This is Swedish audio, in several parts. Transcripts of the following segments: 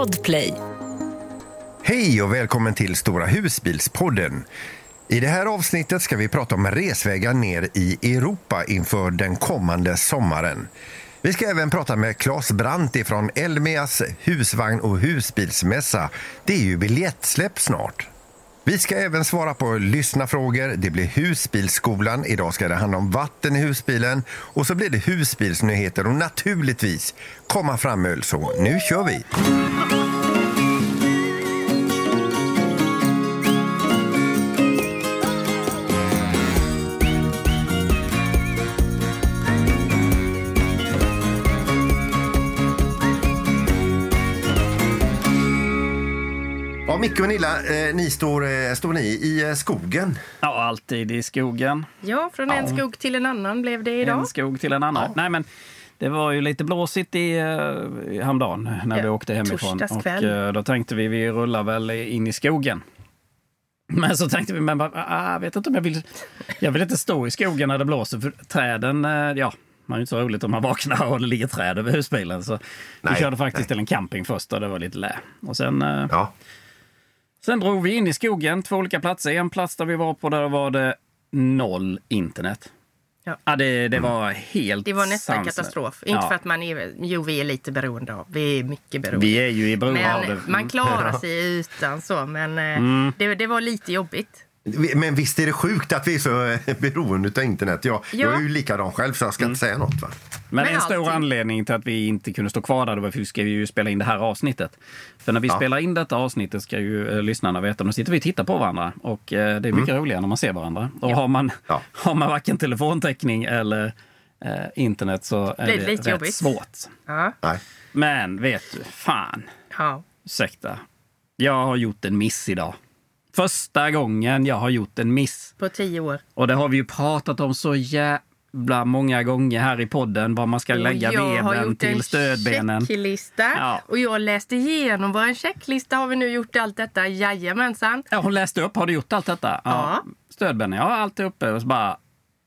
Podplay. Hej och välkommen till Stora husbilspodden. I det här avsnittet ska vi prata om resvägar ner i Europa inför den kommande sommaren. Vi ska även prata med Claes Brandt från Elmias husvagn och husbilsmässa. Det är ju biljettsläpp snart. Vi ska även svara på lyssnafrågor. Det blir husbilsskolan. Idag ska det handla om vatten i husbilen. Och så blir det husbilsnyheter och naturligtvis komma fram öl. Så nu kör vi! Micke och Nilla, eh, ni står, eh, står ni i eh, skogen? Ja, alltid i skogen. Ja, från en skog till en annan blev det idag. En skog till en annan. Nej, men det var ju lite blåsigt i, uh, häromdagen när Ja, vi åkte hemifrån. Och, torsdagskväll. eh, då tänkte vi vi rullar väl in i skogen. Men så tänkte vi, men bara, ah, jag vet inte om jag vill... Jag vill inte stå i skogen när det blåser, för träden, eh, ja, man är ju inte så roligt om man vaknar och det ligger träd över husbilen. Så Nej, vi körde faktiskt nej. till en camping först och det var lite lä. Och sen eh, Ja. Sen drog vi in i skogen, två olika platser. En plats där vi var på, där var det noll internet. Ja. det, det var helt Det var nästan sanslöst. katastrof. Inte Ja. för att man är... Jo, vi är lite beroende av. Vi är mycket beroende. Vi är ju i beroende av det. Mm. man klarar sig utan så. Men eh, det, det var lite jobbigt. Men visst är det sjukt att vi är så eh, beroende av internet? Jag, Ja. jag är ju likadan själv, så jag ska inte säga något. Va? Men med en stor anledning till att vi inte kunde stå kvar där var för vi ska ju spela in det här avsnittet. För när vi Ja. spelar in detta avsnittet ska ju eh, lyssnarna veta, då sitter vi och tittar på varandra. Och eh, det är mycket roligare när man ser varandra. Och har, man, Mm. Ja. har man varken telefontäckning eller eh, internet så är det det lite rätt jobbigt. svårt. Ja. Nej. Men vet du, fan. ja. Ursäkta. Jag har gjort en miss idag. Första gången jag har gjort en miss. På tio år. Och det har vi ju pratat om så jävla många gånger här i podden, var man ska lägga Och jag har gjort till en stödbenen. checklista. Ja. Och jag läste igenom vår checklista. Har vi nu gjort allt detta? Jajamensan. Ja, hon läste upp. Har du gjort allt detta? Ja. Stödbenen, ja, allt är uppe. Och så bara, Så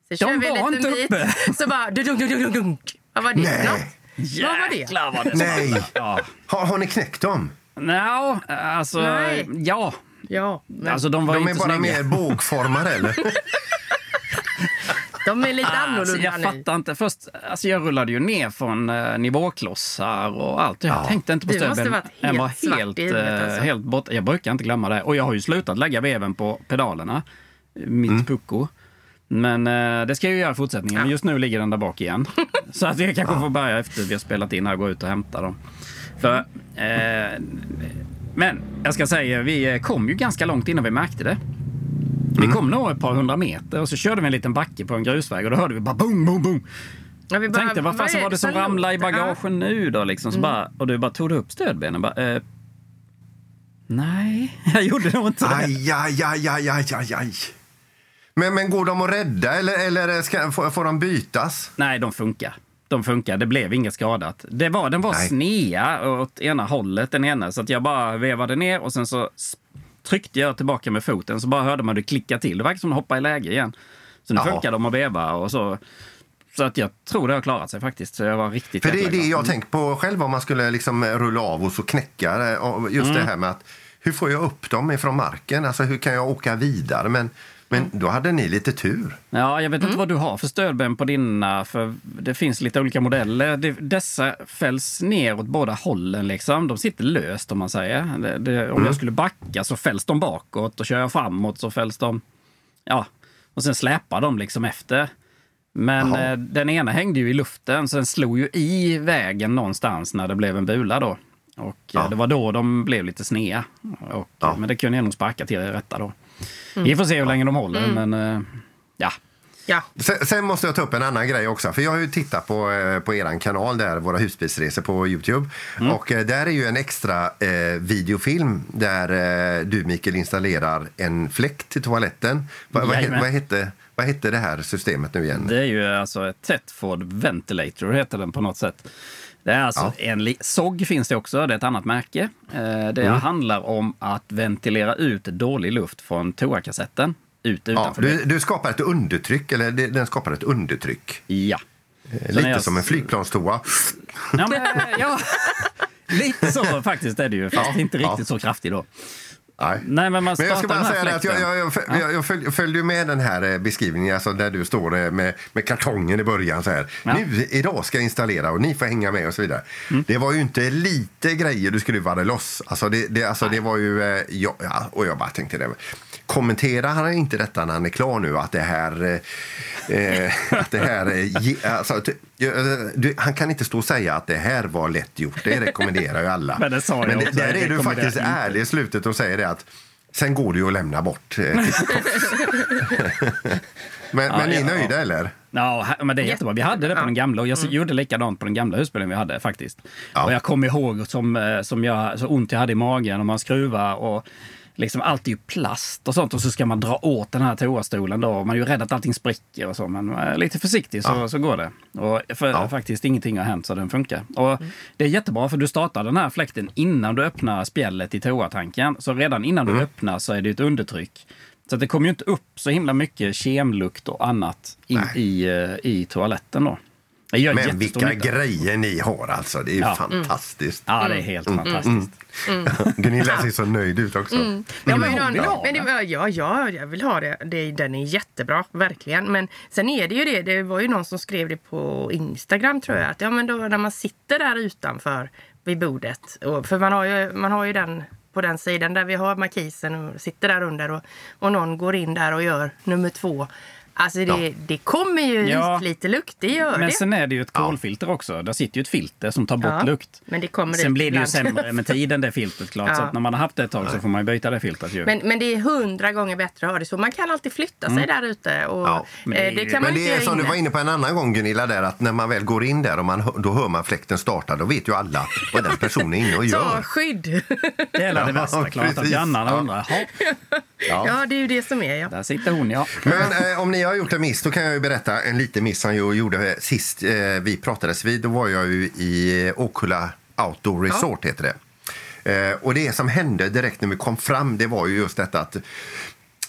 De kör vi en var inte bit. uppe. Så bara... Dunk, dunk, dunk, dunk. Vad var det Nej. något? Vad var det? jäklar vad det Nej. Ja. Har, har ni knäckt dem? Nå, alltså, Nej. ja. Ja, men Alltså de var De inte är bara snygga. mer bågformade, eller? de är lite Alltså, annorlunda jag nu. fattar inte. Först, alltså jag rullade ju ner från uh, nivåklossar och allt. Jag Ja. tänkte inte på varit Den helt var svart helt, huvudet, eh, alltså. helt borta. Jag brukar inte glömma det. Och jag har ju slutat lägga veven på pedalerna. Mitt Mm. pucko. Men eh, det ska jag ju göra i fortsättningen. Men just nu ligger den där bak igen. Så att jag kanske får börja efter vi har spelat in här och gå ut och hämta dem. För, eh, men jag ska säga, vi eh, kom ju ganska långt innan vi märkte det. Vi kom nog ett par hundra meter och så körde vi en liten backe på en grusväg och då hörde vi bara boom, boom, boom. Ja, vi bara, tänkte, vad fasen var det som ramlade i bagagen nu då? Liksom, så bara, och du bara tog du upp stödbenen? Bara, eh, nej, jag gjorde nog inte det. Aj, aj, aj, aj, aj, aj. Men, men går de att rädda, eller, eller ska, får, får de bytas? Nej, de funkar. De funkar. Det blev inget skadat. Det var, den var Nej. snea åt ena hållet, den ena. Så att jag bara vevade ner och sen så tryckte jag tillbaka med foten. Så bara hörde man det klicka till. Det verkar som att hoppa i läge igen. Så nu Jaha. funkar de att veva och så. Så att jag tror det har klarat sig faktiskt. Så jag var riktigt För det är det jag tänkt på själv om man skulle liksom rulla av och så knäcka Just Mm. det här med att hur får jag upp dem ifrån marken? Alltså hur kan jag åka vidare? Men, men då hade ni lite tur. Ja, jag vet Mm. inte vad du har för stödben på dina, för det finns lite olika modeller. Dessa fälls ner åt båda hållen liksom. De sitter löst om man säger. Det, det, om Mm. jag skulle backa så fälls de bakåt och kör jag framåt så fälls de... Ja, och sen släpar de liksom efter. Men Jaha. eh, den ena hängde ju i luften så den slog ju i vägen någonstans när det blev en bula då. Och eh, Ja. det var då de blev lite snea. Och, Ja. Men det kunde jag nog sparka till det rätta då. Vi får se hur länge de håller, men eh, ja. Ja. Sen, sen måste jag ta upp en annan grej också. För Jag har ju tittat på, eh, på er kanal, där, Våra husbilsresor på Youtube. Mm. Och eh, Där är ju en extra eh, videofilm där eh, du, Mikael, installerar en fläkt till toaletten. Va, Jajamän. vad, hette, vad hette det här systemet nu igen? Det är ju alltså ett Tetford Ventilator heter den på något sätt. Det är alltså Ja. en SOG finns det också, det är ett annat märke. Eh, Det Mm. handlar om att ventilera ut dålig luft från toakassetten ut Ja, utanför. du, det. du skapar ett undertryck, eller den skapar ett undertryck. Ja. Eh, Lite jag- som en flygplanstoa. Ja, men, ja. Lite så faktiskt är det ju, fast Ja, inte ja. riktigt så kraftig då. Nej. Nej, men man Men jag ska bara säga att jag, jag, jag, jag, jag, följ, följde ju med den här eh, beskrivningen, alltså där du står eh, med, med kartongen i början så här. Ja. Nu, idag ska jag installera och ni får hänga med och så vidare. Mm. Det var ju inte lite grejer du skruvade loss. Alltså det, det, alltså det var ju, eh, ja, ja, och jag bara tänkte det. Kommenterar han inte detta när han är klar nu att det här, eh, att det här, alltså, du, han kan inte stå och säga att det här var lätt gjort. Det rekommenderar ju alla. Men det sa jag Men det, också, där är du faktiskt ärlig i slutet och säger det att Sen går det ju att lämna bort eh, Men, men ni är ja. nöjda eller? Ja, men det är jättebra. Vi hade det på Ja. den gamla och jag gjorde likadant på den gamla husbilen vi hade faktiskt. Ja. Och jag kommer ihåg som, eh, som jag, så ont jag hade i magen och man skruvar och liksom allt är ju plast och sånt och så ska man dra åt den här toastolen då. Man är ju rädd att allting spricker och så men eh, lite försiktig så, Ja. så går det. Och för, Ja. faktiskt ingenting har hänt så den funkar. Och det är jättebra för du startar den här fläkten innan du öppnar spjället i toatanken. Så redan innan Mm. du öppnar så är det ett undertryck. Så det kommer ju inte upp så himla mycket kemlukt och annat in i, eh, i toaletten då. Men jättestor vilka nytta. grejer ni har alltså. Det är ju Ja. fantastiskt. Ja, det är helt fantastiskt. Gunilla ser så nöjd ut också. Ja, men, vill ja, ha men det. det, ja, ja, jag vill ha det. det. Den är jättebra, verkligen. Men sen är det ju det, det var ju någon som skrev det på Instagram tror jag. Att ja, men då, när man sitter där utanför vid bordet. Och, för man har, ju, man har ju den på den sidan där vi har markisen och sitter där under och, och någon går in där och gör nummer två. Alltså det, Ja. det kommer ju Ja. lite lukt, det gör Men det. sen är det ju ett kolfilter också. Där sitter ju ett filter som tar bort Ja, lukt. men det kommer Sen ut blir det ju sämre med tiden det filtret klart. Så Ja. att när man har haft det ett tag så får man ju byta det filtret ju. Men, men det är hundra gånger bättre att ha det så. Man kan alltid flytta sig där ute. Och, Ja, men det är eh, det kan man Men inte det är som du var inne på en annan gång Gunilla, där, att när man väl går in där och man, då hör man fläkten starta, då vet ju alla vad den personen är inne och Ta gör. skydd. Det är det Ja, värsta. Klart att grannarna Ja. undrar. "Jaha, Ja. ja, det är ju det som är. Ja. Där sitter hon ja. Men eh, om ni har gjort en miss, då kan jag ju berätta en liten miss som jag gjorde sist eh, vi pratades vid. Då var jag ju i Åkulla Outdoor Resort, heter det. Eh, och det som hände direkt när vi kom fram, det var ju just detta att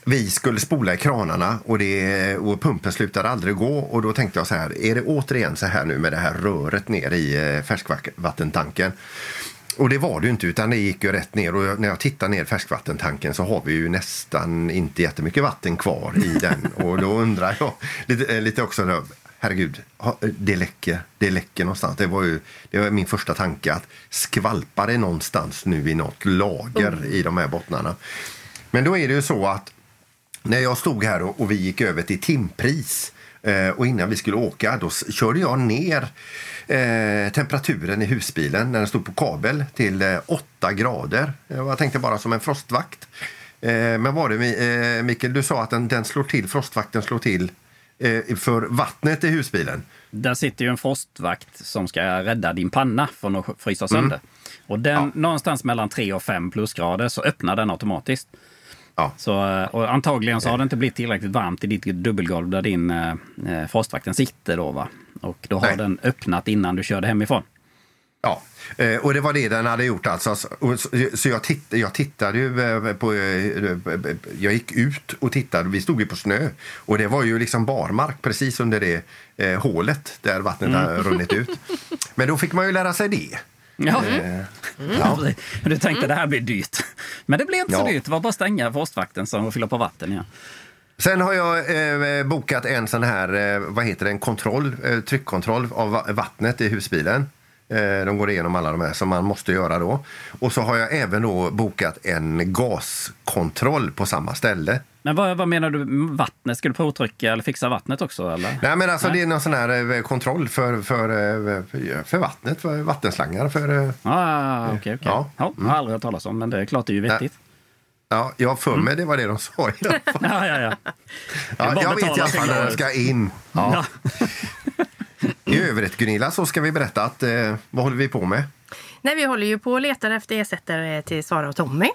vi skulle spola i kranarna och, det, och pumpen slutade aldrig gå. Och då tänkte jag så här, är det återigen så här nu med det här röret ner i eh, färskvattentanken? Och det var det ju inte, utan det gick ju rätt ner. Och när jag tittar ner färskvattentanken så har vi ju nästan inte jättemycket vatten kvar i den. Och då undrar jag lite, eh, lite också, då, herregud, det läcker, det läcker någonstans. Det var ju det var min första tanke att skvalpar det någonstans nu i något lager i de här bottnarna. Men då är det ju så att när jag stod här och, och vi gick över till timpris eh, och innan vi skulle åka då körde jag ner eh, temperaturen i husbilen när den stod på kabel till eh, 8 grader. Eh, Jag tänkte bara som en frostvakt. Eh, men var det Mi- Mikael, du sa att den, den slår till, frostvakten slår till för vattnet i husbilen. Där sitter ju en frostvakt som ska rädda din panna från att frysa Mm. sönder. Och den, någonstans mellan 3 och 5 plusgrader så öppnar den automatiskt. Ja. Så, antagligen så har det inte blivit tillräckligt varmt i ditt dubbelgolv där din eh, frostvakten sitter då va. Och då har Nej. den öppnat innan du körde hemifrån. Ja, eh, och det var det den hade gjort alltså. Så- jag, titt, jag tittade ju eh, på... eh, Jag gick ut och tittade. Vi stod ju på snö. Och det var ju liksom barmark precis under det eh, hålet där vattnet har runnit ut. Men då fick man ju lära sig det. Ja. Eh, Ja. Du tänkte det här blir dyrt. Men det blev inte så Ja. dyrt. Det var bara att stänga frostvakten så och fylla på vatten igen. Sen har jag eh, bokat en sån här, eh, vad heter det, en kontroll, eh, tryckkontroll av va- vattnet i husbilen. Eh, de går igenom alla de här som man måste göra då. Och så har jag även då bokat en gaskontroll på samma ställe. Men vad, vad menar du vattnet? Ska du provtrycka eller fixa vattnet också? Eller? Nej, men alltså Nej. det är någon sån här eh, kontroll för, för, eh, för, vattnet, för vattenslangar. För, Ah, okej, okej. Ja. Ja. jag har aldrig hört talas om, men det är klart det är ju vettigt. Ja, jag har för mig det var det de sa. i alla fall. Ja, ja, ja. Ja, jag vet i alla fall när den sig ska in. Ja. I övrigt Gunilla så ska vi berätta att eh, vad håller vi på med? Nej, vi håller ju på och letar efter ersättare till Sara och Tommy.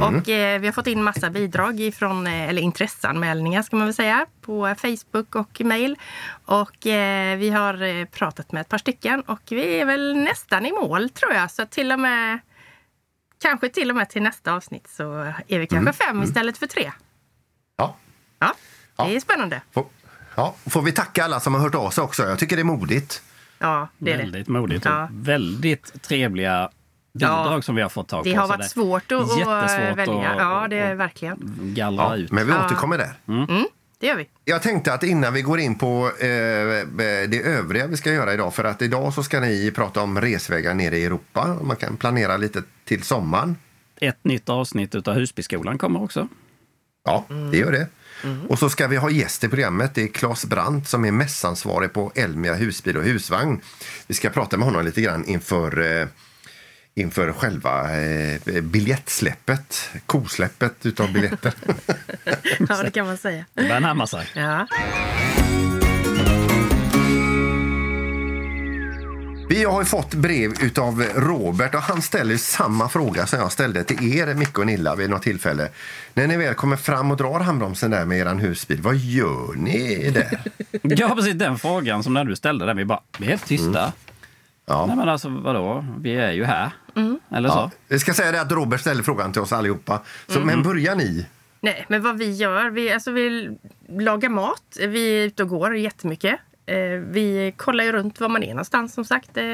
Och eh, vi har fått in massa bidrag ifrån, eh, eller intresseanmälningar ska man väl säga, på Facebook och mail. Och eh, vi har eh, pratat med ett par stycken och vi är väl nästan i mål tror jag. Så till och med, kanske till och med till nästa avsnitt så är vi kanske fem istället för tre. Ja. Ja, det är Ja. spännande. Får, ja, får vi tacka alla som har hört av sig också. Jag tycker det är modigt. Ja, det är det. Väldigt modigt Ja. och väldigt trevliga bidrag som vi har fått tag på. Det har varit svårt att, välja. att- ja, det är verkligen. gallra Ja, ut. men vi återkommer där. Det gör vi. Jag tänkte att innan vi går in på eh, det övriga vi ska göra idag, för att idag så ska ni prata om resvägar nere i Europa. Man kan planera lite till sommaren. Ett nytt avsnitt utav Husbyskolan kommer också. Ja, det gör det. Och så ska vi ha gäst i programmet. Det är Claes Brandt som är mässansvarig på Elmia husbil och husvagn. Vi ska prata med honom lite grann inför, eh, inför själva eh, biljettsläppet, kosläppet utav biljetter. Ja, det kan man säga. Det börjar närma sig. Ja. Vi har ju fått brev utav Robert och han ställer samma fråga som jag ställde till er, Micke och Nilla, vid något tillfälle. När ni väl kommer fram och drar handbromsen där med eran husbil, vad gör ni där? Ja, precis den frågan som när du ställde den. Vi bara, vi är helt tysta. Mm. Ja. Nej men alltså vadå? Vi är ju här. Eller så. Ja. Jag ska säga det att Robert ställer frågan till oss allihopa. Så, Men börjar ni? Nej, men vad vi gör, vi, alltså vi lagar mat, vi är ute och går jättemycket. Eh, vi kollar ju runt var man är någonstans som sagt. Eh,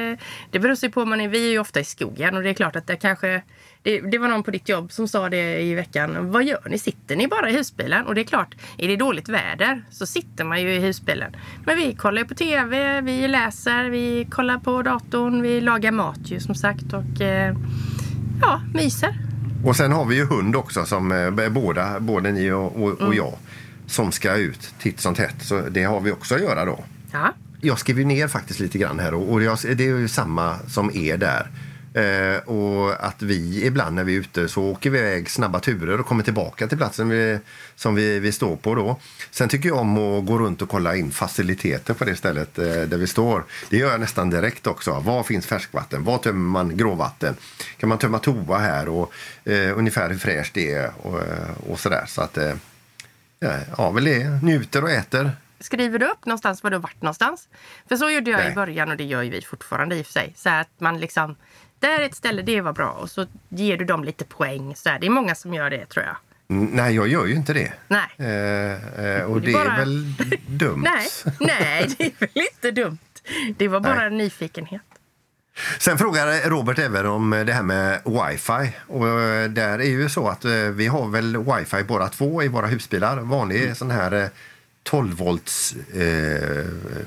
det beror sig på, man är, vi är ju ofta i skogen och det är klart att det kanske... Det, det var någon på ditt jobb som sa det i veckan. Vad gör ni? Sitter ni bara i husbilen? Och det är klart, är det dåligt väder så sitter man ju i husbilen. Men vi kollar ju på TV, vi läser, vi kollar på datorn, vi lagar mat ju som sagt och eh, ja, myser. Och sen har vi ju hund också, som båda, både ni och, och, Mm. och jag, som ska ut titt som tätt. Så det har vi också att göra då. Ja. Jag skriver ner faktiskt lite grann här och, jag, det är ju samma som er där. Eh, och att vi ibland när vi är ute så åker vi iväg snabba turer och kommer tillbaka till platsen vi, som vi, vi står på då. Sen tycker jag om att gå runt och kolla in faciliteter på det stället eh, där vi står. Det gör jag nästan direkt också. Var finns färskvatten? Var tömmer man gråvatten? Kan man tömma toa här? Och eh, ungefär hur fräscht det är och, och sådär. Så att, eh, ja, ja, väl det. Njuter och äter. Skriver du upp någonstans var du har varit någonstans? För så gjorde jag Nej. i början och det gör ju vi fortfarande i och för sig. Så att man liksom, där är ett ställe, det var bra. Och så ger du dem lite poäng. Så här. Det är många som gör det tror jag. Nej, jag gör ju inte det. Nej. Eh, eh, och Det det är är bara- väl dumt. Nej, nej, det är väl inte dumt. Det var bara Nej. en nyfikenhet. Sen frågar Robert även om det här med wifi. Och eh, där är ju så att eh, vi har väl wifi båda två i våra husbilar. Vanlig Mm. sån här eh, 12 volts eh,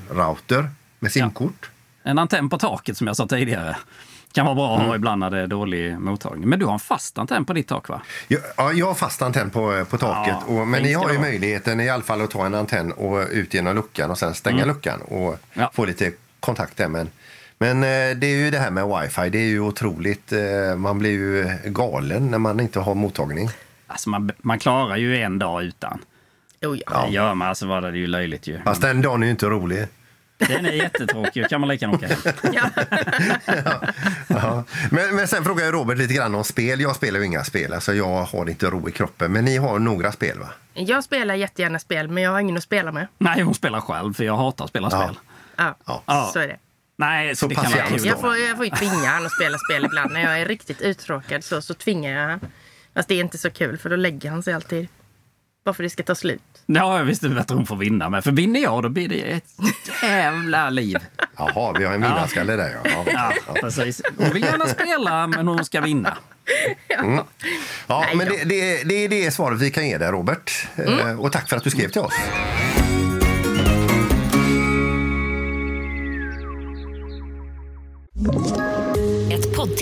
router med simkort. En antenn på taket som jag sa tidigare. Kan vara bra att Mm. ha ibland när det är dålig mottagning. Men du har en fast antenn på ditt tak va? Ja, Ja, jag har fast antenn på, på taket. Ja, och, men ni har ju vara. möjligheten i alla fall att ta en antenn och ut genom luckan och sen stänga luckan och Mm. Ja. få lite kontakt där. Men, men eh, det är ju det här med wifi. Det är ju otroligt. eh, Man blir ju galen när man inte har mottagning. Alltså man, man klarar ju en dag utan. Oh, ja. Det gör man, alltså var det ju löjligt ju. Fast den dagen är ju inte rolig. Den är jättetråkig, då kan man lika gärna åka hem. Ja. Men, men sen frågar jag Robert lite grann om spel. Jag spelar ju inga spel, alltså jag har inte ro i kroppen. Men ni har några spel va? Jag spelar jättegärna spel, men jag har ingen att spela med. Nej, hon spelar själv för jag hatar att spela Ja. spel. Ja, Ja. så är det. Nej, så Så det kan kul. Jag får, jag får ju tvinga honom att spela spel ibland. När jag är riktigt uttråkad så, så tvingar jag honom. Fast det är inte så kul, för då lägger han sig alltid. Bara för det ska ta slut. Ja, jag visste att hon får vinna med. För vinner jag då blir det ett jävla liv. Jaha, vi har en vinnarskalle där ja. ja. Ja, precis. Hon vill gärna spela, men hon ska vinna. Ja, Nej men det, det, det är det svaret vi kan ge dig Robert. Eh, Och tack för att du skrev till oss.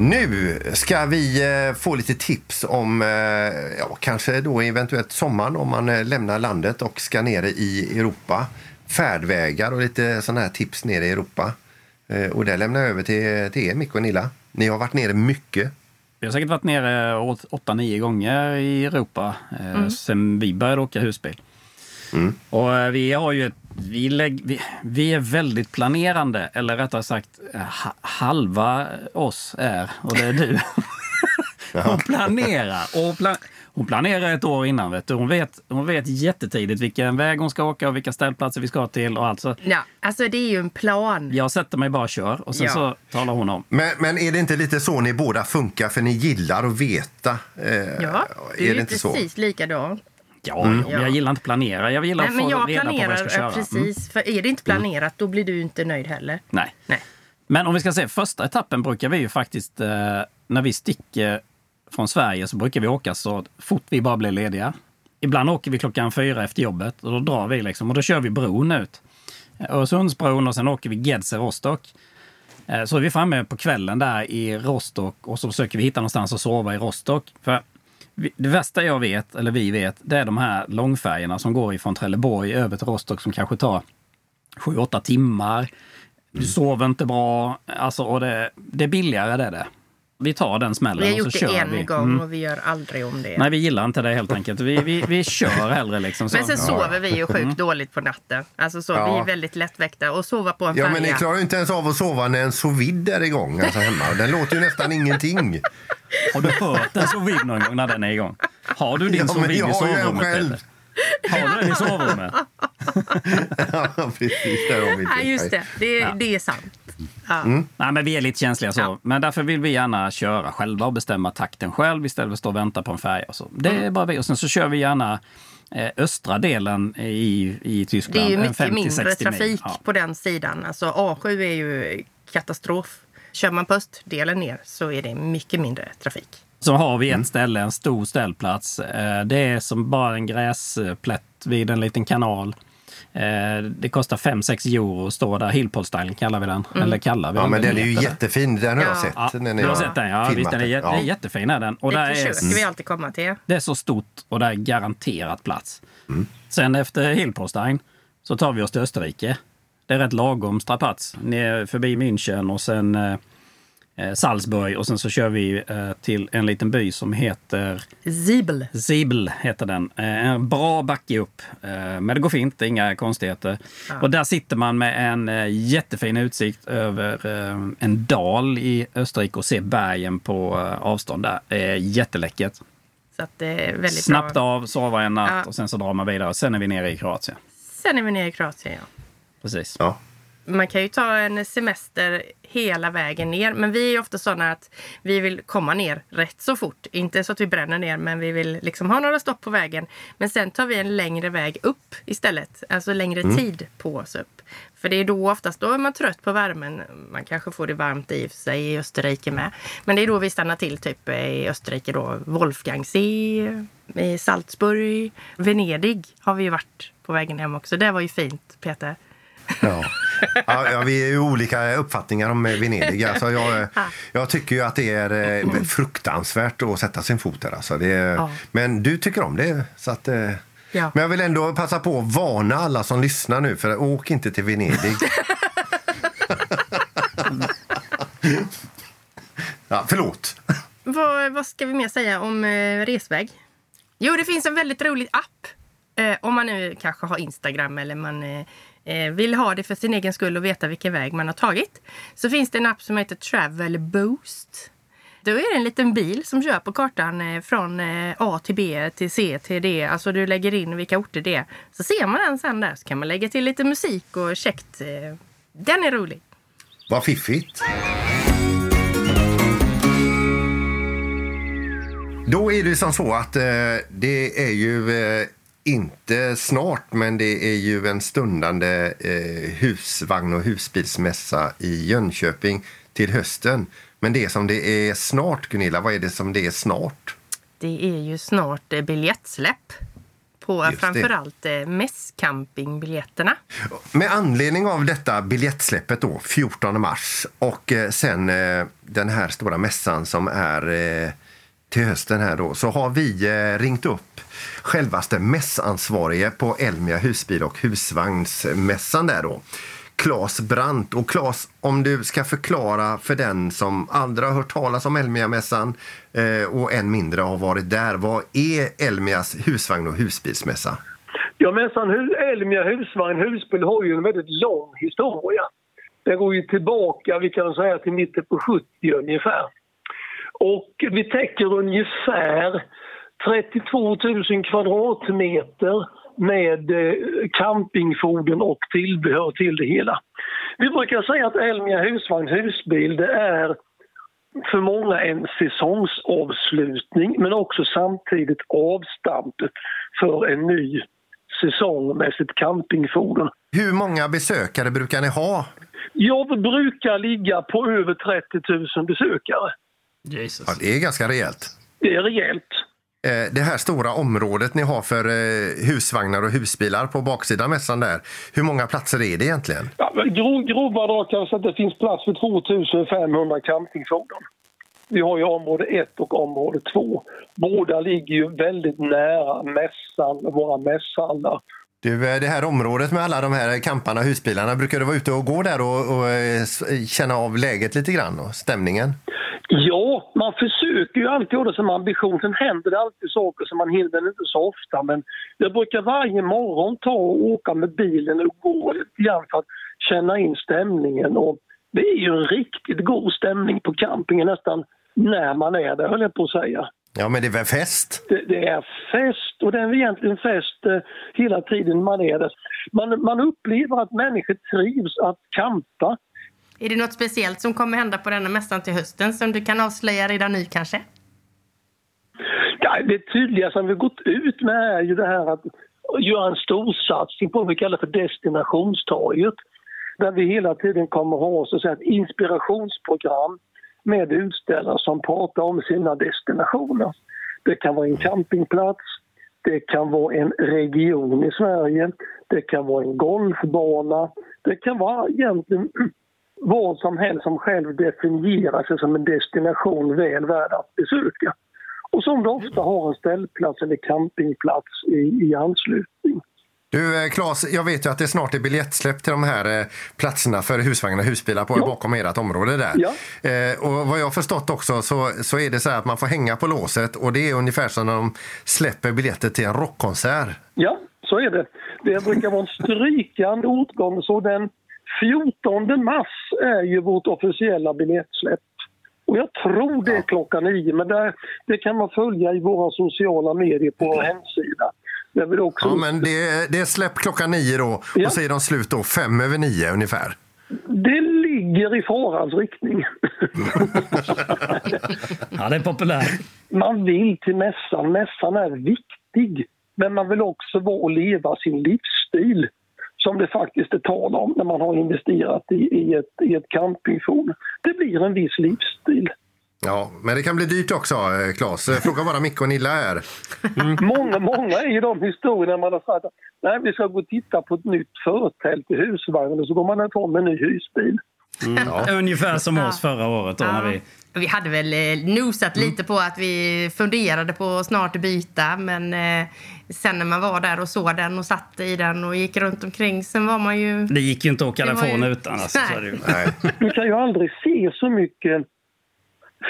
Nu ska vi eh, få lite tips om, eh, ja, kanske då eventuellt sommaren om man eh, lämnar landet och ska ner i Europa. Färdvägar och lite sådana här tips nere i Europa. Och det lämnar jag över till, till er, Micke och Nilla. Ni har varit nere mycket. Vi har säkert varit nere åt- åtta, nio gånger i Europa eh, sen vi började åka husbil. Och eh, vi har ju ett, vi, lägg, vi, vi är väldigt planerande, eller rättare sagt eh, ha, halva oss är, och det är du. Hon planerar. Och pla, hon planerar ett år innan. Vet du. Hon, vet, hon vet jättetidigt vilken väg hon ska åka och vilka ställplatser vi ska till. Och allt. Så Ja, alltså det är ju en plan. jag sätter mig bara och kör och sen Ja. så talar hon om. Men, men är det inte lite så ni båda funkar? För ni gillar att veta. Eh, Ja, är är det inte så? precis likadant. Ja, men Ja. jag gillar inte planera. Jag gillar Nej, att men få jag reda på vad jag planerar ska köra. eh, Mm. precis. För är det inte planerat, då blir du inte nöjd heller. Nej. Nej. Men om vi ska se, första etappen brukar vi ju faktiskt, eh, när vi sticker från Sverige så brukar vi åka så fort vi bara blir lediga. Ibland åker vi klockan fyra efter jobbet och då drar vi liksom och då kör vi bron ut. Öresundsbron och sen åker vi Gedser Rostock. Eh, Så är vi framme på kvällen där i Rostock och så försöker vi hitta någonstans att sova i Rostock. För det värsta jag vet, eller vi vet, det är de här långfärgerna som går ifrån Trelleborg över till Rostock som kanske tar 7-8 timmar. Du sover inte bra. Alltså, och det, det är billigare det är det. Vi tar den smällen Vi har och gjort så det kör en vi. gång Mm. och vi gör aldrig om det. Nej, vi gillar inte det helt enkelt. Vi, vi, vi kör hellre liksom. Så. Men sen sover vi ju Mm. sjukt dåligt på natten. Alltså så, Ja. Vi är väldigt lättväckta. Och sova på en Ja, färja. men ni klarar ju inte ens av att sova när en sous vide är igång alltså hemma. Den låter ju nästan ingenting. Har du hört en sous vide någon gång när den är igång? Har du din Ja, sous vide i sovrummet? Har du den i sovrummet? ja, precis. Där har vi Ja, just det. Det, det är sant. Ja. Nej, men vi är lite känsliga så. Ja. Men därför vill vi gärna köra själva och bestämma takten själv istället för att stå och vänta på en färja. Och så. Det Mm. är bara vi. Och sen så kör vi gärna eh, östra delen i, i Tyskland. Det är ju mycket 50-60 mindre trafik Ja. på den sidan. Alltså A7 är ju katastrof. Kör man på östdelen ner så är det mycket mindre trafik. Så har vi ett Mm. ställe, en stor ställplats. Eh, Det är som bara en gräsplätt vid en liten kanal. Eh, Det kostar 5-6 euro att stå där. Hillpole-style kallar vi den. Eller kallar vi Ja, den. men den är ju jättefin. Den har jag Ja. sett. Ja, ni du har sett den? Ja, filmat visst, den är, jä- Ja. den är jättefin. Är den. Och Det där är, försöker vi alltid komma till. det är så stort och det är garanterat plats. Mm. Sen efter Hillpolstein så tar vi oss till Österrike. Det är rätt lagom strapats. Ner förbi München och sen eh, Salzburg och sen så kör vi eh, till en liten by som heter Zibel. Zibel heter den. Eh, En bra backe upp. Eh, Men det går fint, det är inga konstigheter. Och där sitter man med en eh, jättefin utsikt över eh, en dal i Österrike och ser bergen på eh, avstånd där. Det är jätteläckert. Så att det är väldigt Snabbt bra. av, sova en natt Ja. och sen så drar man vidare. Sen är vi nere i Kroatien. Sen är vi nere i Kroatien. Ja. Precis. Ja. Man kan ju ta en semester hela vägen ner. Men vi är ofta sådana att vi vill komma ner rätt så fort. Inte så att vi bränner ner, men vi vill liksom ha några stopp på vägen. Men sen tar vi en längre väg upp istället. Alltså längre tid på oss upp. För det är då oftast, då är man trött på värmen. Man kanske får det varmt i och för sig i Österrike med. Men det är då vi stannar till typ i Österrike då. Wolfgangsee, i Salzburg, Venedig har vi ju varit på vägen hem också. Det var ju fint, Peter. Ja. Ja, vi är ju olika uppfattningar om Venedig. Alltså jag, jag tycker ju att det är eh, fruktansvärt att sätta sin fot där. Alltså det Ja. Men du tycker om det. Så att, eh, Ja. Men jag vill ändå passa på att varna alla som lyssnar nu. För åk inte till Venedig. ja, förlåt. Vad, vad ska vi mer säga om eh, resväg? Jo, det finns en väldigt rolig app. Om man nu kanske har Instagram eller man Eh, vill ha det för sin egen skull och veta vilken väg man har tagit. Så finns det en app som heter Travel Boost. Då är det en liten bil som kör på kartan eh, från eh, A till B till C till D. Alltså du lägger in vilka orter det är. Så ser man den sen där så kan man lägga till lite musik och käckt. Den är rolig. Vad fiffigt. Då är det som så att eh, det är ju eh, inte snart, men det är ju en stundande eh, husvagn och husbilsmässa i Jönköping till hösten. Men det som det är snart, Gunilla, vad är det som det är snart? Det är ju snart eh, biljettsläpp på Just framförallt eh, mässcampingbiljetterna. Med anledning av detta biljettsläppet då, 14 mars och eh, sen eh, den här stora mässan som är eh, till hösten här då, så har vi eh, ringt upp självaste mässansvarige på Elmia husbil och husvagnsmässan där då. Claes Brandt. Och Claes, om du ska förklara för den som aldrig har hört talas om Elmia-mässan eh, och än mindre har varit där. Vad är Elmias husvagn och husbilsmässa? Ja, mässan Elmia husvagn husbil har ju en väldigt lång historia. Den går ju tillbaka, vi kan säga till mitten på 70 ungefär. Och vi täcker ungefär 32 000 kvadratmeter med eh, campingfordon och tillbehör till det hela. Vi brukar säga att Elmia husvagn husbil det är för många en säsongsavslutning men också samtidigt avstampet för en ny säsong med sitt campingfordon. Hur många besökare brukar ni ha? Jag brukar ligga på över 30 000 besökare. Jesus. Ja, det är ganska rejält. Det är rejält. Eh, Det här stora området ni har för eh, husvagnar och husbilar på baksidan mässan där. Hur många platser är det egentligen? Ja, grova drag kan jag säga att det finns plats för 2500 campingfordon. Vi har ju område 1 och område 2. Båda ligger ju väldigt nära mässan, våra mässhallar. Du, eh, det här området med alla de här camparna och husbilarna, brukar du vara ute och gå där och, och känna av läget lite grann och stämningen? Ja, man försöker ju alltid ha det som ambition. Sen händer det alltid saker som man hinner inte så ofta. Men jag brukar varje morgon ta och åka med bilen och gå lite grann för att känna in stämningen. Och det är ju en riktigt god stämning på campingen nästan när man är där, höll jag på att säga. Ja, men det är väl fest? Det, det är fest och det är egentligen fest eh, hela tiden man är där. Man, man upplever att människor trivs att campa. Är det något speciellt som kommer hända på denna mässan till hösten som du kan avslöja redan nu kanske? Ja, det tydliga som vi gått ut med är ju det här att göra en storsatsning på vad vi kallar för destinationstorget. Där vi hela tiden kommer ha så att säga, ett inspirationsprogram med utställare som pratar om sina destinationer. Det kan vara en campingplats, det kan vara en region i Sverige, det kan vara en golfbana, det kan vara egentligen vad som helst som själv definierar sig som en destination väl värd att besöka. Och som det ofta har en ställplats eller campingplats i, i anslutning. Du, eh, Claes, jag vet ju att det snart är biljettsläpp till de här eh, platserna för husvagnar och husbilar på, Ja. bakom ert område där. Ja. Eh, och vad jag har förstått också så, så är det så här att man får hänga på låset och det är ungefär som när de släpper biljetter till en rockkonsert. Ja, så är det. Det brukar vara en strykande åtgång så den 14 mars är ju vårt officiella biljettsläpp. Och jag tror det är klockan nio, men det, det kan man följa i våra sociala medier på vår hemsida. Jag vill också... Ja, men det, det är släpp klockan nio då Ja. och så är de slut då fem över nio ungefär. Det ligger i farans riktning. Det är populärt. man vill till mässan. Mässan är viktig. Men man vill också vara och leva sin livsstil som det faktiskt är tal om när man har investerat i, i, ett, i ett campingfordon. Det blir en viss livsstil. Ja, men det kan bli dyrt också, eh, Claes. Eh, Fråga bara Micke och Nilla här. Många, många är ju de historierna man har sagt att nej, vi ska gå och titta på ett nytt förtält i husvagnen och så går man och tar med en ny husbil. Ungefär som oss förra året då när vi... Vi hade väl eh, nosat lite på att vi funderade på att snart byta men eh, sen när man var där och såg den och satt i den och gick runt omkring sen var man ju... Det gick ju inte att åka därifrån ju- utan. Alltså, ju. Nej. Du kan ju aldrig se så mycket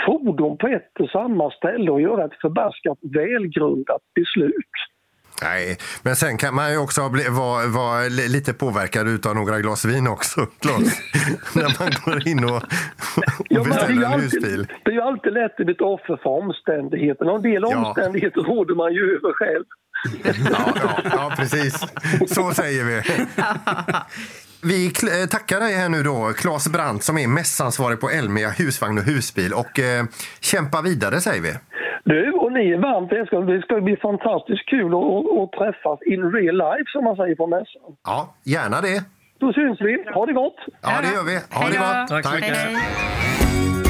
fordon på ett och samma ställe och göra ett förbaskat välgrundat beslut. Nej, men sen kan man ju också bli, vara, vara li- lite påverkad av några glas vin också, Claes. När man går in och, Ja, och men det, är ju beställer en alltid, husbil. det är ju alltid lätt att bli ett offer för omständigheterna. En del Ja. omständigheter råder man ju över själv. Ja, ja, ja, precis. Så säger vi. Vi eh, tackar dig här nu då, Claes Brandt som är mässansvarig på Elmia husvagn och husbil. Och eh, kämpa vidare säger vi. Du och ni är varmt välkomna. Det ska bli fantastiskt kul att, träffas in real life som man säger på mässan. Ja, gärna det. Då syns vi. Ha det gott! Ja, det gör vi. Ha det gott. Tack så mycket. Hej.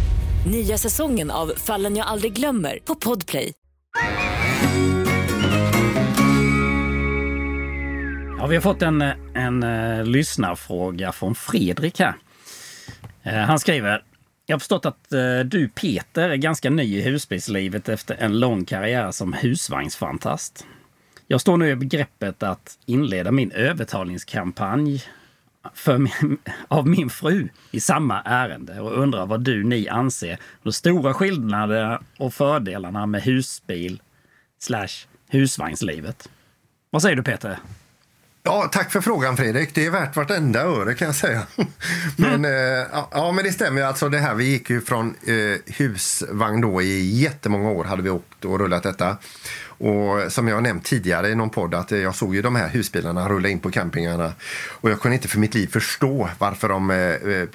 Nya säsongen av Fallen jag aldrig glömmer på Podplay. Ja, vi har fått en, en uh, lyssnarfråga från Fredrik här. Uh, han skriver jag har förstått att uh, du Peter är ganska ny i husbilslivet efter en lång karriär som husvagnsfantast. Jag står nu i begreppet att inleda min övertalningskampanj för min, av min fru i samma ärende och undrar vad du ni anser de stora skillnaderna och fördelarna med husbil slash husvagnslivet. Vad säger du Peter? Ja, tack för frågan Fredrik. Det är värt vartenda öre kan jag säga. men, eh, ja, men det stämmer alltså det här. Vi gick ju från eh, husvagn då i jättemånga år hade vi åkt och rullat detta. Och som jag nämnt tidigare i någon podd att jag såg ju de här husbilarna rulla in på campingarna och jag kunde inte för mitt liv förstå varför de eh, eh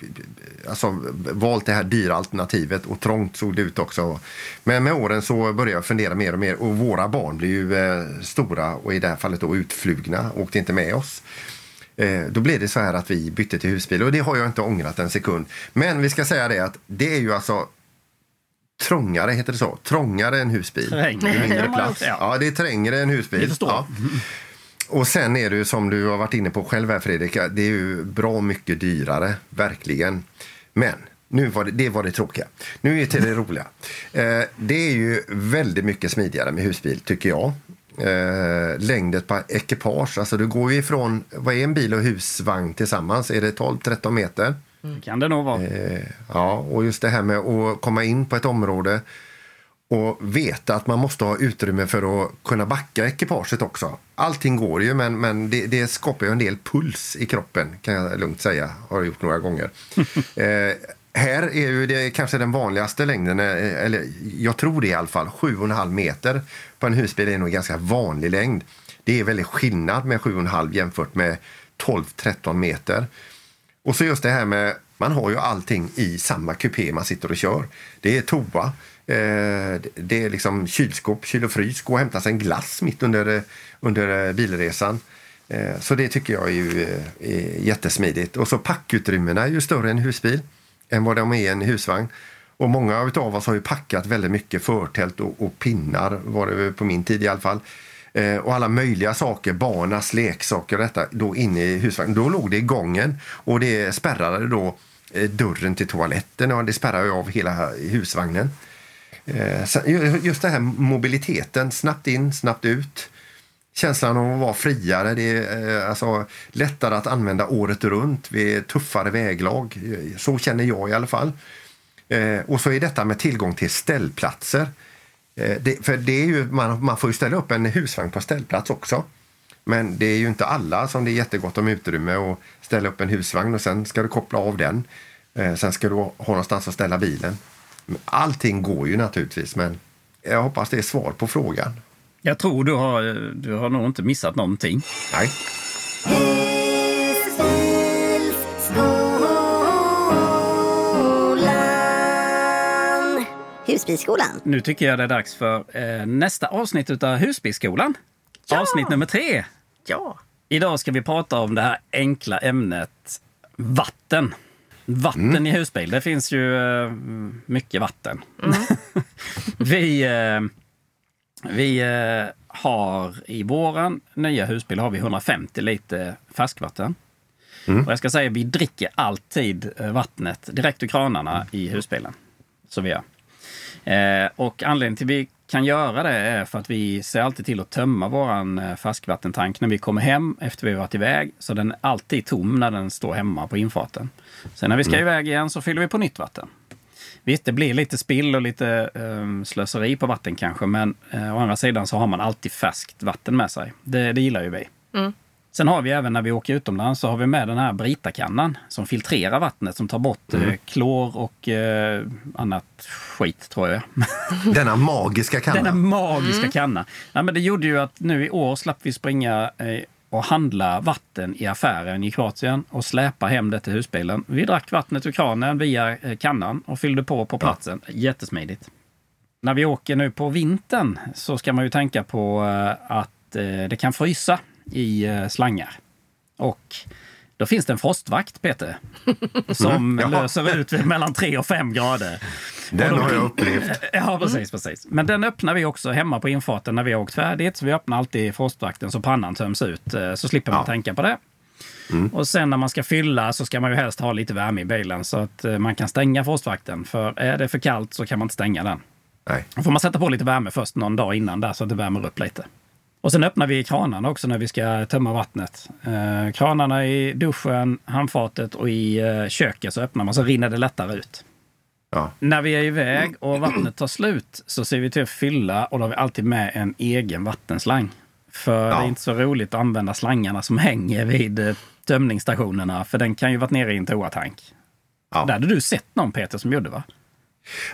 alltså, valt det här dyra alternativet och trångt såg det ut också. Men med åren så började jag fundera mer och mer och våra barn blev ju eh, stora och i det här fallet då utflugna och åkte inte med oss. Eh, då blev det så här att vi bytte till husbil och det har jag inte ångrat en sekund. Men vi ska säga det att det är ju alltså trångare, heter det så? Trångare än husbil. Trängre. Mindre plats. Ja, det är trängre än husbil. Ja. Och sen är det ju som du har varit inne på själv här Fredrik, det är ju bra mycket dyrare, verkligen. Men nu var det, det var det tråkiga. Nu är det till det roliga. Eh, det är ju väldigt mycket smidigare med husbil, tycker jag. Eh, längdet på ekipage, alltså du går ju ifrån, vad är en bil och husvagn tillsammans? Är det 12-13 meter? Det kan det nog vara. Eh, ja, och just det här med att komma in på ett område och veta att man måste ha utrymme för att kunna backa ekipaget också. Allting går ju, men, men det, det skapar ju en del puls i kroppen, kan jag lugnt säga. Har jag gjort några gånger. eh, här är ju det kanske den vanligaste längden, eh, eller jag tror det i alla fall, 7,5 meter på en husbil är nog en ganska vanlig längd. Det är väldigt skillnad med 7,5 jämfört med 12-13 meter. Och så just det här med, man har ju allting i samma kupé man sitter och kör. Det är toa, eh, det är liksom kylskåp, kyl och frys, gå och hämta sig en glass mitt under, under bilresan. Eh, så det tycker jag är, ju, eh, är jättesmidigt. Och så packutrymmena är ju större än husbil än vad de är i en husvagn. Och många av oss har ju packat väldigt mycket förtält och, och pinnar, var det på min tid i alla fall. Eh, och alla möjliga saker, barnas leksaker och detta, då inne i husvagnen. Då låg det i gången och det spärrade då eh, dörren till toaletten och det spärrade av hela husvagnen. Eh, just det här mobiliteten, snabbt in, snabbt ut. Känslan av att vara friare, det är eh, alltså, lättare att använda året runt vid tuffare väglag. Så känner jag i alla fall. Eh, och så är detta med tillgång till ställplatser. Eh, det, för det är ju, man, man får ju ställa upp en husvagn på ställplats också. Men det är ju inte alla som det är jättegott om utrymme att ställa upp en husvagn och sen ska du koppla av den. Eh, sen ska du ha någonstans att ställa bilen. Allting går ju naturligtvis, men jag hoppas det är svar på frågan. Jag tror du har, du har nog inte missat någonting. Nej. Husbilsskolan. Nu tycker jag det är dags för eh, nästa avsnitt av Husbilsskolan. Ja! Avsnitt nummer tre. Ja. Idag ska vi prata om det här enkla ämnet vatten. Vatten mm. i husbil. Det finns ju eh, mycket vatten. Mm. vi eh, vi eh, har i våran nya husbil har vi 150 liter färskvatten. Mm. Och jag ska säga vi dricker alltid eh, vattnet direkt ur kranarna i husbilen. Så vi gör. Eh, och anledningen till att vi kan göra det är för att vi ser alltid till att tömma våran eh, färskvattentank när vi kommer hem efter vi varit iväg. Så den är alltid tom när den står hemma på infarten. Sen när vi ska mm. iväg igen så fyller vi på nytt vatten. Visst, det blir lite spill och lite um, slöseri på vatten kanske, men uh, å andra sidan så har man alltid färskt vatten med sig. Det, det gillar ju vi. Mm. Sen har vi även när vi åker utomlands så har vi med den här Brita-kannan som filtrerar vattnet, som tar bort mm. eh, klor och eh, annat skit tror jag. Denna magiska kanna. Denna magiska mm. kanna. Ja, men det gjorde ju att nu i år slapp vi springa eh, och handla vatten i affären i Kroatien och släpa hem det till husbilen. Vi drack vattnet ur kranen via eh, kannan och fyllde på på platsen. Ja. Jättesmidigt. När vi åker nu på vintern så ska man ju tänka på eh, att eh, det kan frysa i slangar. Och då finns det en frostvakt, Peter, som mm, löser ut mellan 3 och 5 grader. Den har jag upplevt. Ja, precis, precis. Men den öppnar vi också hemma på infarten när vi har åkt färdigt. Så vi öppnar alltid frostvakten så pannan töms ut. eh, Så slipper man Ja. tänka på det. Och sen när man ska fylla så ska man ju helst ha lite värme i bilen så att eh, man kan stänga frostvakten. För är det för kallt så kan man inte stänga den. Nej. Då får man sätta på lite värme först någon dag innan där så att det värmer upp lite. Och sen öppnar vi kranarna också när vi ska tömma vattnet. Eh, kranarna i duschen, handfatet och i eh, köket så öppnar man så rinner det lättare ut. Ja. När vi är iväg och vattnet tar slut så ser vi till att fylla och då har vi alltid med en egen vattenslang. För Ja. det är inte så roligt att använda slangarna som hänger vid eh, tömningsstationerna för den kan ju varit nere i en toatank. Ja. Det hade du sett någon Peter som gjorde va?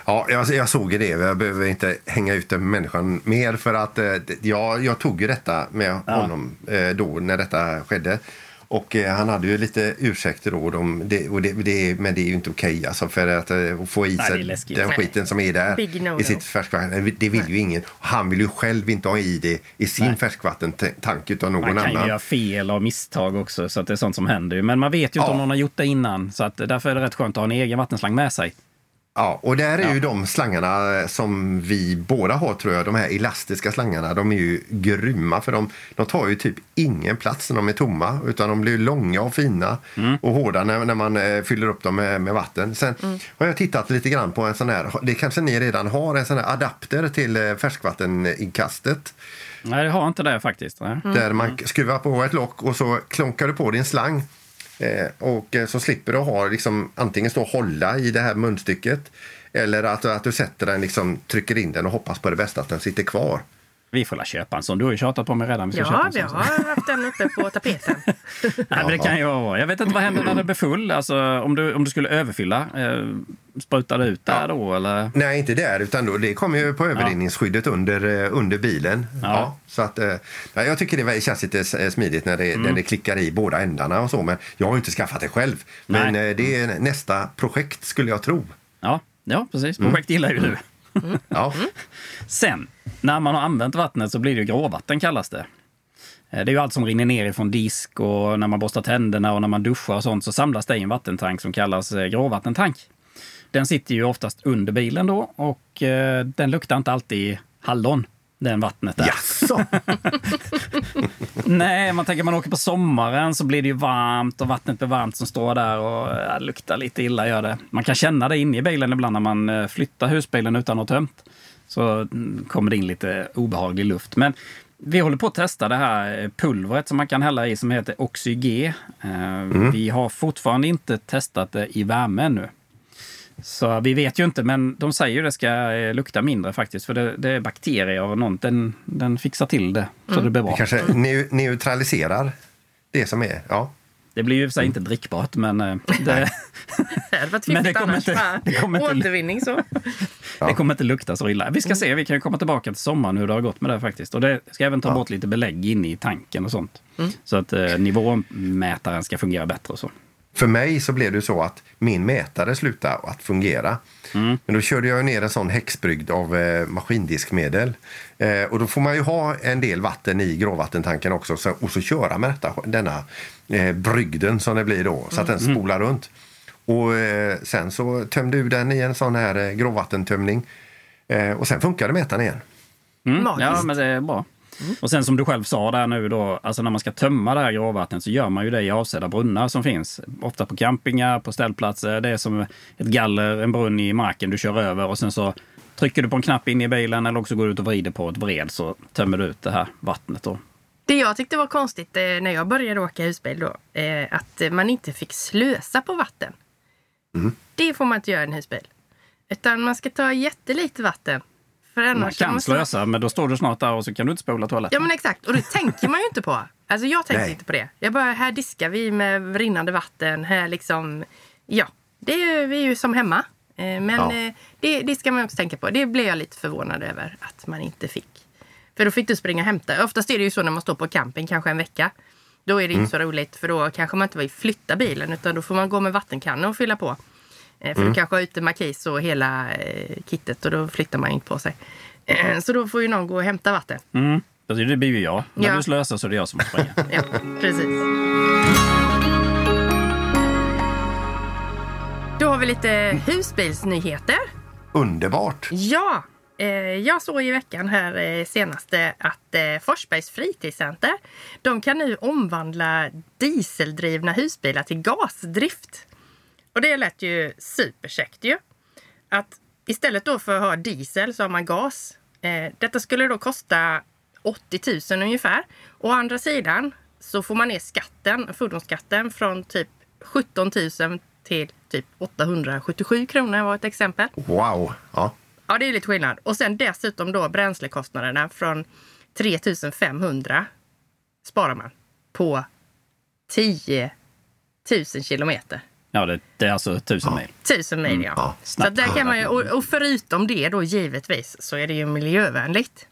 Ja, jag, jag såg ju det. Jag behöver inte hänga ut den människan mer för att eh, jag, jag tog ju detta med honom eh, då när detta skedde. Och eh, han hade ju lite ursäkter då. De, det, och det, det, men det är ju inte okej alltså för att eh, få i Nej, sig den Nej. skiten som är där no-no. i sitt färskvatten. Det vill ju ingen. Han vill ju själv inte ha i det i sin färskvattentank utan någon Man kan ju annan. göra fel och misstag också, så att det är sånt som händer. Men man vet ju inte Ja. om någon har gjort det innan, så att därför är det rätt skönt att ha en egen vattenslang med sig. Ja, och där är ju de slangarna som vi båda har tror jag, de här elastiska slangarna, de är ju grymma för de, de tar ju typ ingen plats när de är tomma utan de blir långa och fina och hårda när, när man eh, fyller upp dem med, med vatten. Sen har jag tittat lite grann på en sån här, det kanske ni redan har, en sån här adapter till eh, färskvatteninkastet. Nej, jag har inte det faktiskt. Nej. Där man skruvar på ett lock och så klonkar du på din slang. Eh, och eh, så slipper du ha liksom, antingen stå och hålla i det här munstycket eller att, att du sätter den, liksom, trycker in den och hoppas på det bästa att den sitter kvar. Vi får la köpa en sån. Du har ju tjatat på mig redan. Vi ska Ja, en vi har haft den uppe på tapeten. Nej, men det kan ju vara. Jag vet inte vad händer när det blir full. Alltså, om, du, om du skulle överfylla, eh, sprutar det ut där då? Eller? Nej, inte där, utan då, det kommer ju på överrinningsskyddet under, eh, under bilen. Ja. så att, eh, nej, jag tycker det känns lite s- smidigt när det, när det klickar i båda ändarna och så. Men jag har ju inte skaffat det själv. Men Nej. eh, det är nästa projekt skulle jag tro. Ja, ja, precis. Projekt gillar ju du. Ja. Sen, när man har använt vattnet så blir det ju gråvatten kallas det. Eh, det är ju allt som rinner ner ifrån disk och när man borstar tänderna och när man duschar och sånt så samlas det i en vattentank som kallas eh, gråvattentank. Den sitter ju oftast under bilen då och eh, den luktar inte alltid hallon, den vattnet där. Jaså? Nej, man tänker man åker på sommaren så blir det ju varmt och vattnet blir varmt som står där och ja, det luktar lite illa gör det. Man kan känna det inne i bilen ibland när man eh, flyttar husbilen utan att ha tömt. Så mm, kommer det in lite obehaglig luft. Men vi håller på att testa det här pulvret som man kan hälla i som heter Oxyg. Eh, Vi har fortfarande inte testat det i värme ännu. Så vi vet ju inte, men de säger ju det ska eh, lukta mindre faktiskt. För det, det är bakterier och något. Den, den fixar till det så det blir bra. Det kanske neu- neutraliserar det som är. Ja. Det blir ju för sig inte drickbart, men eh, det, Det hade varit Men det fiffigt kommer annars. inte- det kommer inte- Återvinning så. det kommer inte lukta så illa. Vi ska se, vi kan ju komma tillbaka till sommaren hur det har gått med det faktiskt. Och det ska även ta bort lite belägg inne i tanken och sånt. Så att eh, nivåmätaren ska fungera bättre och så. För mig så blev det så att min mätare slutade att fungera. Men då körde jag ner en sån häxbrygd av eh, maskindiskmedel. Eh, och då får man ju ha en del vatten i gråvattentanken också så, och så köra med detta, denna eh, brygden som det blir då så att den spolar runt. Och eh, sen så tömde du den i en sån här eh, gråvattentömning. Eh, och sen funkade mätaren igen. Mm. Ja, men det är bra. Och sen som du själv sa där nu då, alltså när man ska tömma det här gråvattnet så gör man ju det i avsedda brunnar som finns. Ofta på campingar, på ställplatser. Det är som ett galler, en brunn i marken du kör över och sen så trycker du på en knapp in i bilen eller också går du ut och vrider på ett vred så tömmer du ut det här vattnet då. Det jag tyckte var konstigt eh, när jag började åka husbil då, eh, att man inte fick slösa på vatten. Det får man inte göra i en husbil. Utan man ska ta jättelite vatten. För annars Man kan måste slösa, men då står du snart där och så kan du inte spola toaletten. Ja men exakt, och det tänker man ju inte på. Alltså jag tänkte inte på det. Jag bara, här diskar vi med rinnande vatten. Här liksom, ja, det är, vi är ju som hemma. Eh, Men Ja. eh, det, det ska man också tänka på. Det blev jag lite förvånad över att man inte fick. För då fick du springa och hämta. Oftast är det ju så när man står på camping kanske en vecka. Då är det inte så roligt för då kanske man inte vill flytta bilen utan då får man gå med vattenkanna och fylla på. Eh, För du kanske har ute markis och hela eh, kittet och då flyttar man inte på sig. Eh, Så då får ju någon gå och hämta vatten. Mm. Alltså, Det blir ju jag. När Ja. du slösar så är det jag som får springa. Ja, precis. Då har vi lite husbilsnyheter. Underbart! Ja, jag såg i veckan här senaste att Forsbergs fritidscenter de kan nu omvandla dieseldrivna husbilar till gasdrift. Och det lät ju superkäckt ju. Att istället då för att ha diesel så har man gas. Eh, detta skulle då kosta 80 000 ungefär. Å andra sidan så får man ner skatten, fordonsskatten från typ 17 000 till typ 877 kronor var ett exempel. Wow! Ja. Ja, det är lite skillnad. Och sen dessutom då bränslekostnaderna från 3 500 sparar man på 10 000 kilometer. Ja, det, det är alltså tusen mil. Tusen mil, ja. ja, så där kan man ju, och, och förutom det då givetvis så är det ju miljövänligt.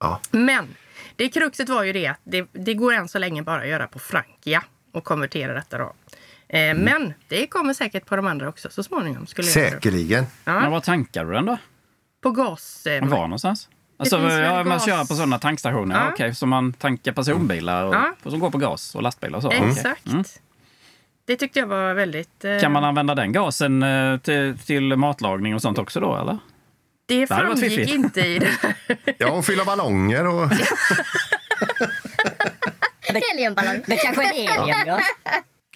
Ja. Men det kruxet var ju det att det, det går än så länge bara att göra på Frankia och konvertera detta då. Eh, Men det kommer säkert på de andra också så småningom. Skulle jag tro. Säkerligen. Men var tankar du den då? På gas. Eh, Var någonstans? Alltså, ja, man gas- kör på sådana tankstationer, Ja. okej, så man tankar personbilar och, Ja. som går på gas och lastbilar och så? Exakt. Mm. Det tyckte jag var väldigt... eh, Kan man använda den gasen eh, till, till matlagning och sånt också då, eller? Det Det framgick inte i det. Ja, och fylla ballonger och... Heliumballong. Det kanske är en helium, ja.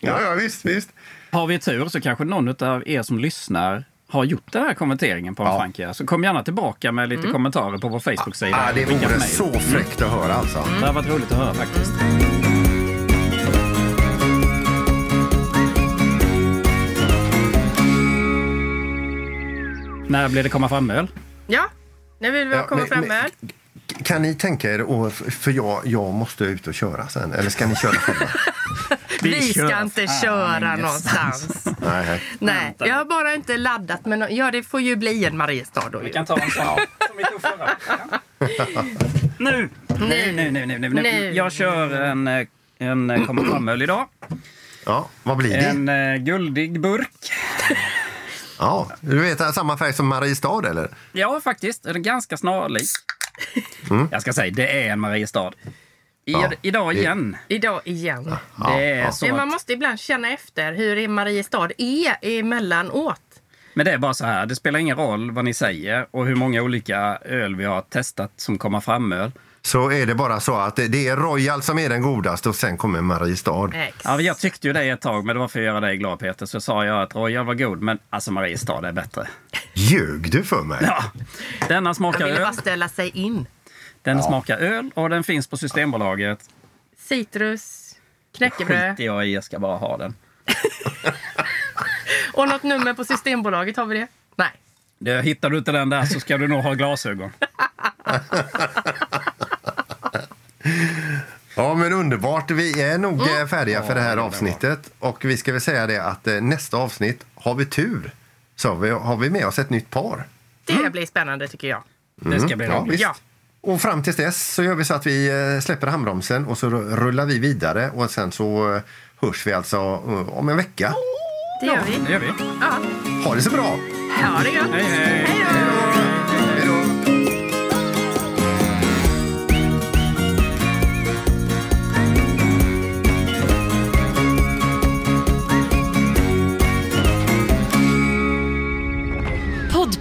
Ja, ja visst, visst. Har vi tur så kanske någon av er som lyssnar har gjort den här konverteringen på en Ja. Frankia. Så kom gärna tillbaka med lite kommentarer på vår Facebook-sida. Ja, det vore så fräckt att höra alltså. Det har varit roligt att höra faktiskt. När blir det komma fram-öl? Ja, nu vill vi Ja, komma men- fram med. Kan ni tänka er, och- för jag, jag måste ut och köra sen, eller ska ni köra själva? Vi kör ska inte fan köra ingenstans. någonstans. Nej, nej. Jag har bara inte laddat. Men ja, det får ju bli en Mariestad då. Vi ju. kan ta en sån som vi tog förra veckan. Nu! Nu, nu, nu, nu, nu. Nu. Jag kör en, en komma fram-öl idag. Ja, vad blir det? En eh, guldig burk. Ja, du vet, samma färg som Mariestad eller? Ja, faktiskt. Den är ganska snarlik. Jag ska säga, det är en Mariestad. I, Ja, idag igen. Idag igen. Det är så Men man måste ibland känna efter hur är Mariestad är emellanåt. men det är bara så här, det spelar ingen roll vad ni säger och hur många olika öl vi har testat som kommer fram-öl. Så är det bara så att det det är Royal som är den godaste och sen kommer Mariestad. Ja, jag tyckte ju det ett tag, men det var för att göra dig glad Peter. Så sa jag att Royal var god, men alltså Mariestad är bättre. Ljög du för mig? Ja. Denna smakar ville bara öl, ställa sig in. den smakar öl och den finns på Systembolaget. Citrus, knäckebröd Skiter jag i, jag ska bara ha den. och något nummer på Systembolaget. Har vi det? Nej. Det, hittar du inte den där så ska du nog ha glasögon. Ja, men underbart. Vi är nog Mm. eh, färdiga för det här avsnittet. Och vi ska väl säga det att eh, nästa avsnitt, har vi tur, så har vi, har vi med oss ett nytt par. Det blir spännande tycker jag. Det ska bli roligt. Ja. Och fram tills dess så gör vi så att vi eh, släpper handbromsen och så rullar vi vidare och sen så hörs vi alltså om en vecka. Det gör vi. Det gör vi. Ja, Ha det så bra! ha det gött. Hej, hej. Hej